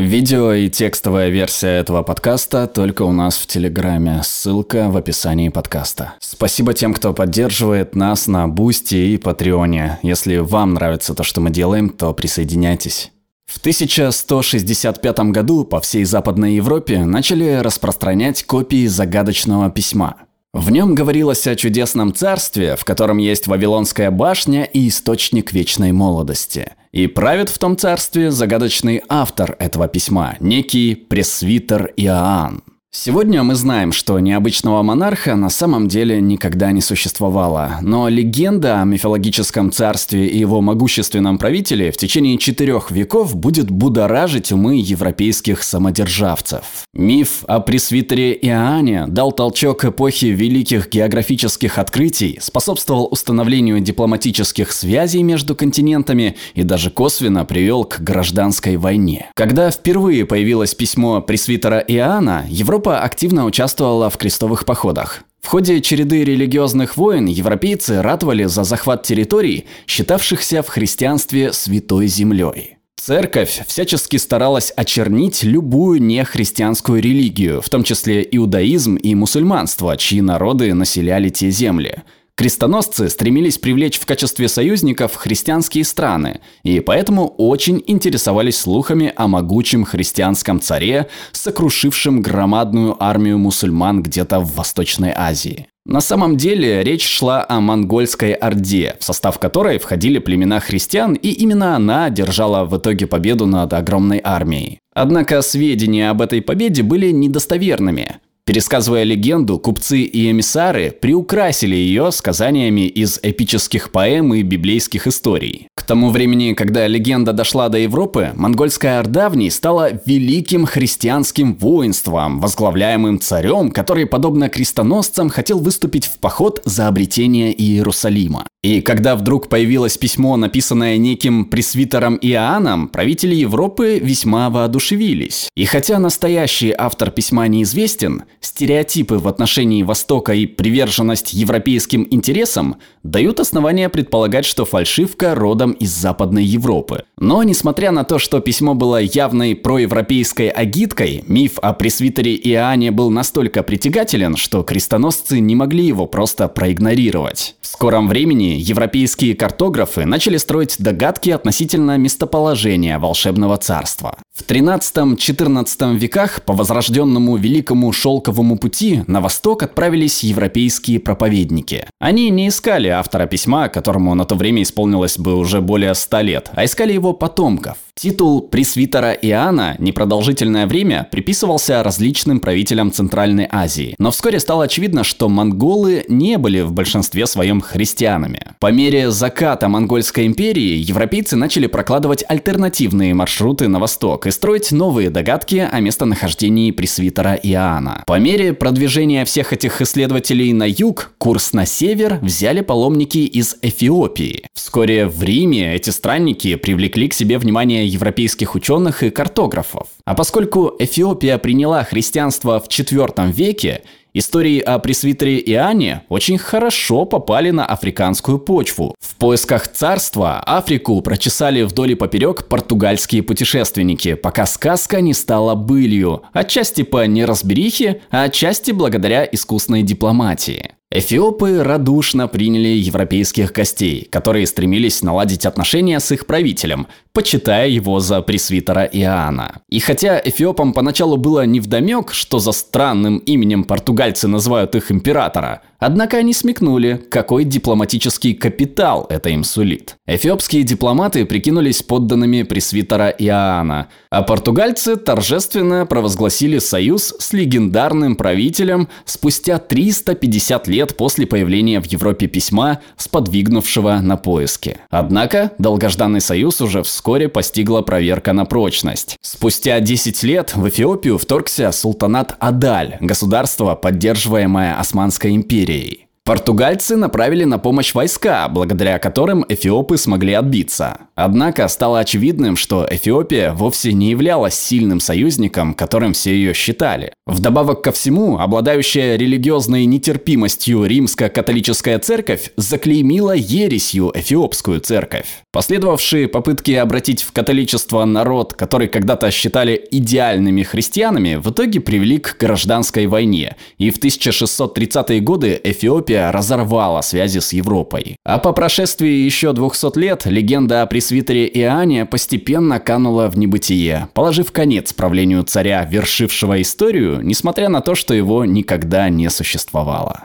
Видео и текстовая версия этого подкаста только у нас в Телеграме. Ссылка в описании подкаста. Спасибо тем, кто поддерживает нас на Бусти и Патреоне. Если вам нравится то, что мы делаем, то присоединяйтесь. В 1165 году по всей Западной Европе начали распространять копии загадочного письма. В нем говорилось о чудесном царстве, в котором есть Вавилонская башня и источник вечной молодости. И правит в том царстве загадочный автор этого письма, некий пресвитер Иоанн. Сегодня мы знаем, что необычного монарха на самом деле никогда не существовало, но легенда о мифологическом царстве и его могущественном правителе в течение четырех веков будет будоражить умы европейских самодержавцев. Миф о пресвитере Иоанне дал толчок эпохи великих географических открытий, способствовал установлению дипломатических связей между континентами и даже косвенно привел к гражданской войне. Когда впервые появилось письмо пресвитера Иоанна, Европа Европа активно участвовала в крестовых походах. В ходе череды религиозных войн европейцы ратовали за захват территорий, считавшихся в христианстве святой землей. Церковь всячески старалась очернить любую нехристианскую религию, в том числе иудаизм и мусульманство, чьи народы населяли те земли – Крестоносцы стремились привлечь в качестве союзников христианские страны, и поэтому очень интересовались слухами о могучем христианском царе, сокрушившем громадную армию мусульман где-то в Восточной Азии. На самом деле речь шла о монгольской орде, в состав которой входили племена христиан, и именно она держала в итоге победу над огромной армией. Однако сведения об этой победе были недостоверными. Пересказывая легенду, купцы и эмиссары приукрасили ее сказаниями из эпических поэм и библейских историй. Тому времени, когда легенда дошла до Европы, монгольская орда в ней стала великим христианским воинством, возглавляемым царем, который, подобно крестоносцам, хотел выступить в поход за обретение Иерусалима. И когда вдруг появилось письмо, написанное неким пресвитером Иоанном, правители Европы весьма воодушевились. И хотя настоящий автор письма неизвестен, стереотипы в отношении Востока и приверженность европейским интересам дают основания предполагать, что фальшивка родом из Западной Европы. Но несмотря на то, что письмо было явной проевропейской агиткой, миф о пресвитере Иоанне был настолько притягателен, что крестоносцы не могли его просто проигнорировать. В скором времени европейские картографы начали строить догадки относительно местоположения волшебного царства. В 13-14 веках по возрожденному Великому Шелковому пути на восток отправились европейские проповедники. Они не искали автора письма, которому на то время исполнилось бы уже более 100 лет, а искали его потомков. Титул пресвитера Иоанна непродолжительное время приписывался различным правителям Центральной Азии, но вскоре стало очевидно, что монголы не были в большинстве своем христианами. По мере заката монгольской империи европейцы начали прокладывать альтернативные маршруты на восток и строить новые догадки о местонахождении пресвитера Иоанна. По мере продвижения всех этих исследователей на юг, курс на север взяли паломники из Эфиопии. Вскоре в Риме эти странники привлекли к себе внимание европейских ученых и картографов. А поскольку Эфиопия приняла христианство в IV веке, Истории о пресвитере Иоанне очень хорошо попали на африканскую почву. В поисках царства Африку прочесали вдоль и поперек португальские путешественники, пока сказка не стала былью, отчасти по неразберихе, а отчасти благодаря искусной дипломатии. Эфиопы радушно приняли европейских гостей, которые стремились наладить отношения с их правителем, почитая его за пресвитера Иоанна. И хотя эфиопам поначалу было невдомек, что за странным именем португальцы называют их императора, Однако они смекнули, какой дипломатический капитал это им сулит. Эфиопские дипломаты прикинулись подданными пресвитера Иоанна, а португальцы торжественно провозгласили союз с легендарным правителем спустя 350 лет после появления в Европе письма, сподвигнувшего на поиски. Однако долгожданный союз уже вскоре постигла проверка на прочность. Спустя 10 лет в Эфиопию вторгся султанат Адаль, государство, поддерживаемое Османской империей. Португальцы направили на помощь войска, благодаря которым эфиопы смогли отбиться. Однако стало очевидным, что Эфиопия вовсе не являлась сильным союзником, которым все ее считали. Вдобавок ко всему, обладающая религиозной нетерпимостью римско-католическая церковь заклеймила ересью эфиопскую церковь. Последовавшие попытки обратить в католичество народ, который когда-то считали идеальными христианами, в итоге привели к гражданской войне, и в 1630-е годы Эфиопия разорвала связи с Европой. А по прошествии еще 200 лет легенда о пресвитере Иоанне постепенно канула в небытие, положив конец правлению царя, вершившего историю, несмотря на то, что его никогда не существовало.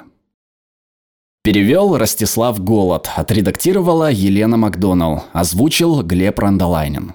Перевел Ростислав Голод, отредактировала Елена Макдоналл, озвучил Глеб Рандолайнин.